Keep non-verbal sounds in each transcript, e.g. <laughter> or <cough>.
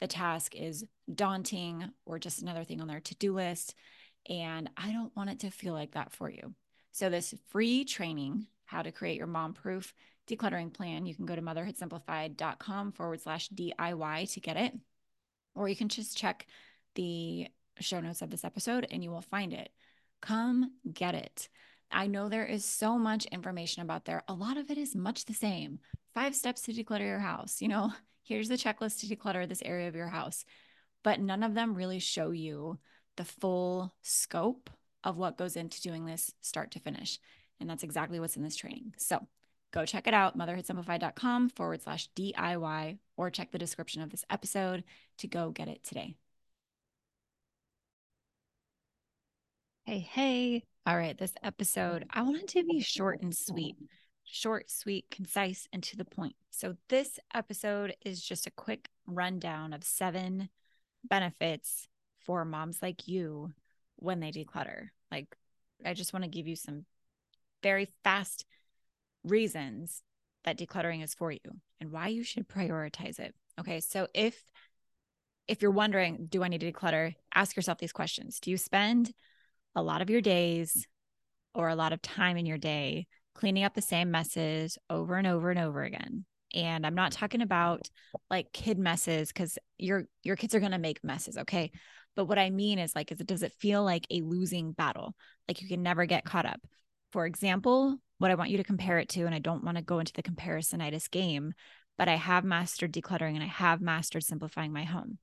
the task is daunting or just another thing on their to do list. And I don't want it to feel like that for you. So, this free training, how to create your mom proof decluttering plan, you can go to motherhoodsimplified.com forward slash DIY to get it. Or you can just check the show notes of this episode and you will find it. Come get it. I know there is so much information about there. A lot of it is much the same. Five steps to declutter your house. You know, <laughs> here's the checklist to declutter this area of your house. But none of them really show you the full scope of what goes into doing this start to finish. And that's exactly what's in this training. So go check it out, motherhoodsimplified.com forward slash DIY, or check the description of this episode to go get it today. Hey, hey. All right, this episode, I wanted to be short and sweet short, sweet, concise, and to the point. So, this episode is just a quick rundown of seven benefits for moms like you when they declutter. Like, I just want to give you some very fast reasons that decluttering is for you and why you should prioritize it. Okay, so if if you're wondering, do I need to declutter? Ask yourself these questions. Do you spend a lot of your days or a lot of time in your day cleaning up the same messes over and over and over again. And I'm not talking about like kid messes because your your kids are gonna make messes, okay? But what I mean is like, is it does it feel like a losing battle? Like you can never get caught up. For example, what I want you to compare it to, and I don't want to go into the comparisonitis game, but I have mastered decluttering and I have mastered simplifying my home.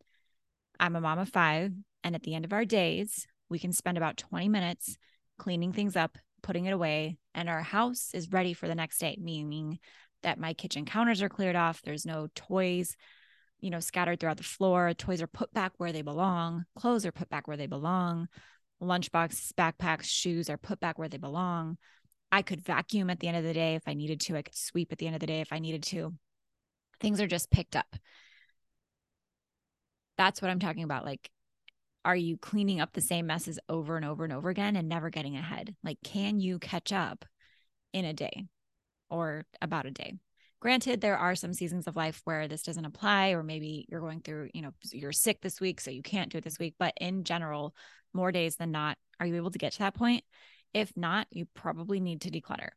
I'm a mom of five, and at the end of our days, we can spend about 20 minutes cleaning things up putting it away, and our house is ready for the next day, meaning that my kitchen counters are cleared off. There's no toys, you know, scattered throughout the floor. Toys are put back where they belong. Clothes are put back where they belong. Lunchboxes, backpacks, shoes are put back where they belong. I could vacuum at the end of the day if I needed to. I could sweep at the end of the day if I needed to. Things are just picked up. That's what I'm talking about. Like are you cleaning up the same messes over and over and over again and never getting ahead? Like, can you catch up in a day or about a day? Granted, there are some seasons of life where this doesn't apply, or maybe you're going through, you know, you're sick this week, so you can't do it this week. But in general, more days than not, are you able to get to that point? If not, you probably need to declutter.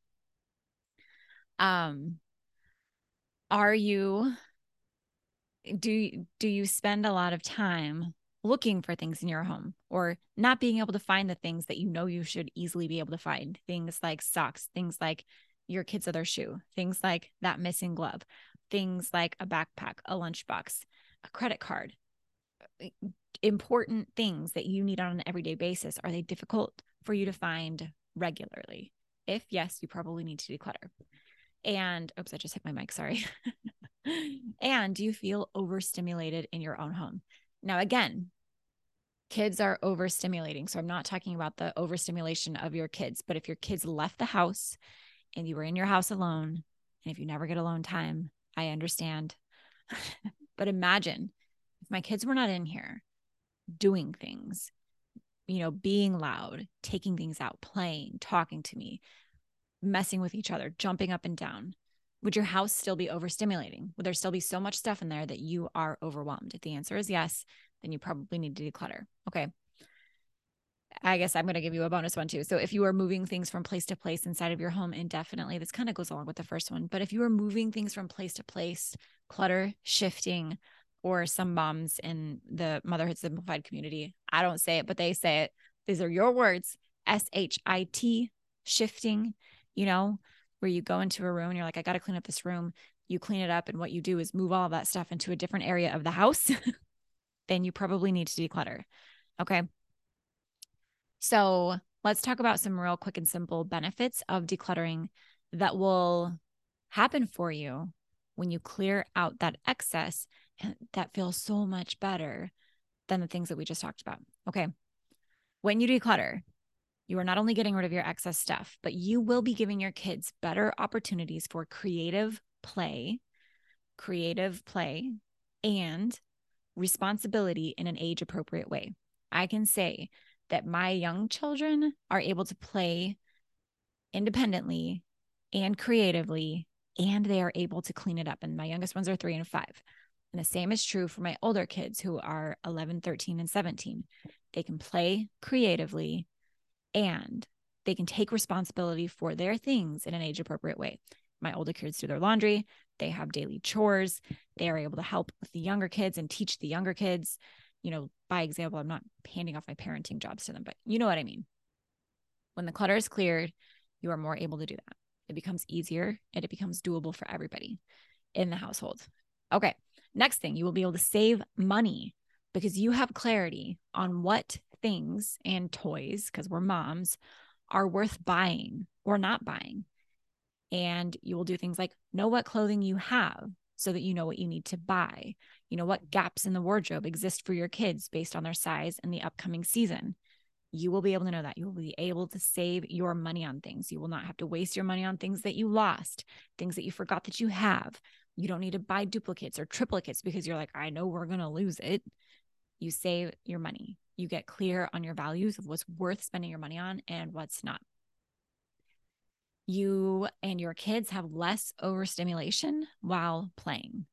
Um, Are you do do you spend a lot of time looking for things in your home or not being able to find the things that you know you should easily be able to find? Things like socks, things like your kid's other shoe, things like that missing glove, things like a backpack, a lunchbox, a credit card. Important things that you need on an everyday basis. Are they difficult for you to find regularly? If yes, you probably need to declutter. And oops, I just hit my mic. Sorry. <laughs> and do you feel overstimulated in your own home? Now, again, kids are overstimulating. So I'm not talking about the overstimulation of your kids, but if your kids left the house and you were in your house alone, and if you never get alone time, I understand. <laughs> but imagine if my kids were not in here doing things, you know, being loud, taking things out, playing, talking to me, messing with each other, jumping up and down, would your house still be overstimulating? Would there still be so much stuff in there that you are overwhelmed? If the answer is yes, then you probably need to declutter. Okay. I guess I'm going to give you a bonus one too. So, if you are moving things from place to place inside of your home indefinitely, this kind of goes along with the first one. But if you are moving things from place to place, clutter, shifting, or some moms in the Motherhood Simplified community, I don't say it, but they say it. These are your words S H I T, shifting you know, where you go into a room and you're like, I got to clean up this room. You clean it up, and what you do is move all that stuff into a different area of the house. <laughs> then you probably need to declutter. Okay. So let's talk about some real quick and simple benefits of decluttering that will happen for you when you clear out that excess that feels so much better than the things that we just talked about. Okay. When you declutter, you are not only getting rid of your excess stuff, but you will be giving your kids better opportunities for creative play, creative play, and responsibility in an age appropriate way. I can say that my young children are able to play independently and creatively, and they are able to clean it up. And my youngest ones are three and five. And the same is true for my older kids who are 11, 13, and 17. They can play creatively and they can take responsibility for their things in an age appropriate way. My older kids do their laundry, they have daily chores, they are able to help with the younger kids and teach the younger kids. You know, by example, I'm not handing off my parenting jobs to them, but you know what I mean. When the clutter is cleared, you are more able to do that. It becomes easier and it becomes doable for everybody in the household. Okay. Next thing, you will be able to save money because you have clarity on what things and toys, because we're moms, are worth buying or not buying. And you will do things like know what clothing you have so that you know what you need to buy. You know what gaps in the wardrobe exist for your kids based on their size and the upcoming season. You will be able to know that. You will be able to save your money on things. You will not have to waste your money on things that you lost, things that you forgot that you have. You don't need to buy duplicates or triplicates because you're like, I know we're going to lose it. You save your money you get clear on your values of what's worth spending your money on and what's not. You and your kids have less overstimulation while playing.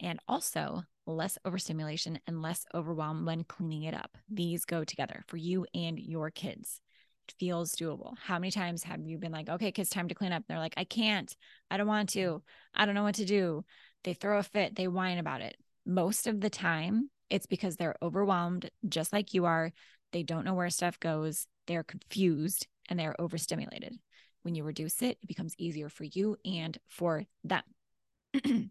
And also less overstimulation and less overwhelm when cleaning it up. These go together for you and your kids. It feels doable. How many times have you been like, okay, kids, time to clean up? And they're like, I can't. I don't want to. I don't know what to do. They throw a fit. They whine about it. Most of the time, it's because they're overwhelmed, just like you are. They don't know where stuff goes. They're confused and they're overstimulated. When you reduce it, it becomes easier for you and for them. <clears throat> the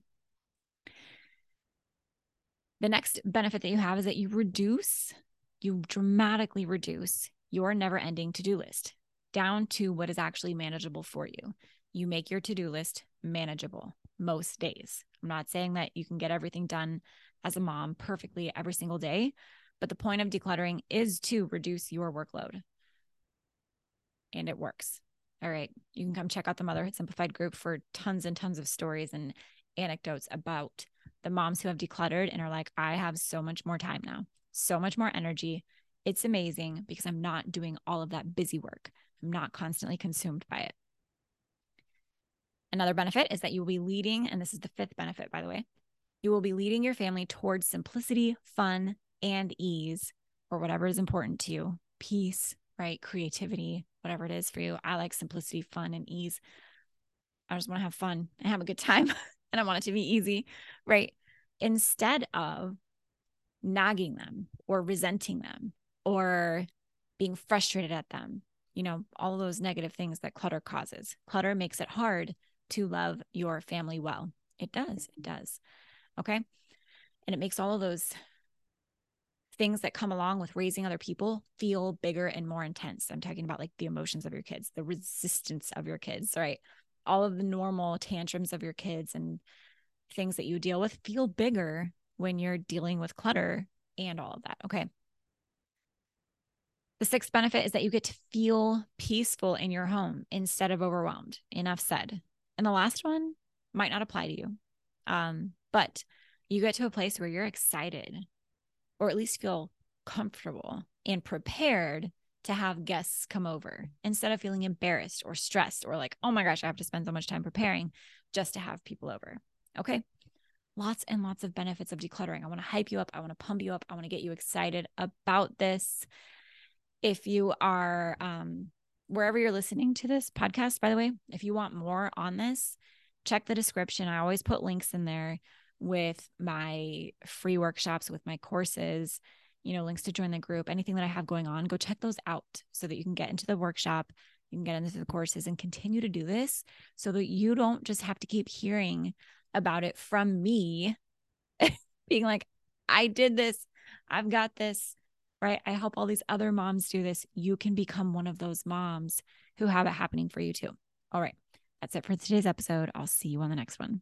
next benefit that you have is that you reduce, you dramatically reduce your never ending to do list down to what is actually manageable for you. You make your to do list manageable most days. I'm not saying that you can get everything done as a mom perfectly every single day. But the point of decluttering is to reduce your workload. And it works. All right. You can come check out the Motherhood Simplified group for tons and tons of stories and anecdotes about the moms who have decluttered and are like, I have so much more time now, so much more energy. It's amazing because I'm not doing all of that busy work. I'm not constantly consumed by it. Another benefit is that you will be leading, and this is the fifth benefit, by the way, you will be leading your family towards simplicity, fun, and ease, or whatever is important to you peace, right? Creativity, whatever it is for you. I like simplicity, fun, and ease. I just want to have fun and have a good time <laughs> and I want it to be easy, right? Instead of nagging them or resenting them or being frustrated at them, you know, all those negative things that clutter causes. Clutter makes it hard to love your family well. It does. It does. Okay. And it makes all of those things that come along with raising other people feel bigger and more intense. I'm talking about like the emotions of your kids, the resistance of your kids, right? All of the normal tantrums of your kids and things that you deal with feel bigger when you're dealing with clutter and all of that. Okay. The sixth benefit is that you get to feel peaceful in your home instead of overwhelmed. Enough said. And the last one might not apply to you, um, but you get to a place where you're excited or at least feel comfortable and prepared to have guests come over instead of feeling embarrassed or stressed or like, oh my gosh, I have to spend so much time preparing just to have people over. Okay. Lots and lots of benefits of decluttering. I want to hype you up. I want to pump you up. I want to get you excited about this. If you are, um, wherever you're listening to this podcast, by the way, if you want more on this, check the description. I always put links in there with my free workshops, with my courses, you know, links to join the group, anything that I have going on, go check those out so that you can get into the workshop, you can get into the courses and continue to do this so that you don't just have to keep hearing about it from me <laughs> being like, I did this, I've got this, right? I help all these other moms do this. You can become one of those moms who have it happening for you too. All right. That's it for today's episode. I'll see you on the next one.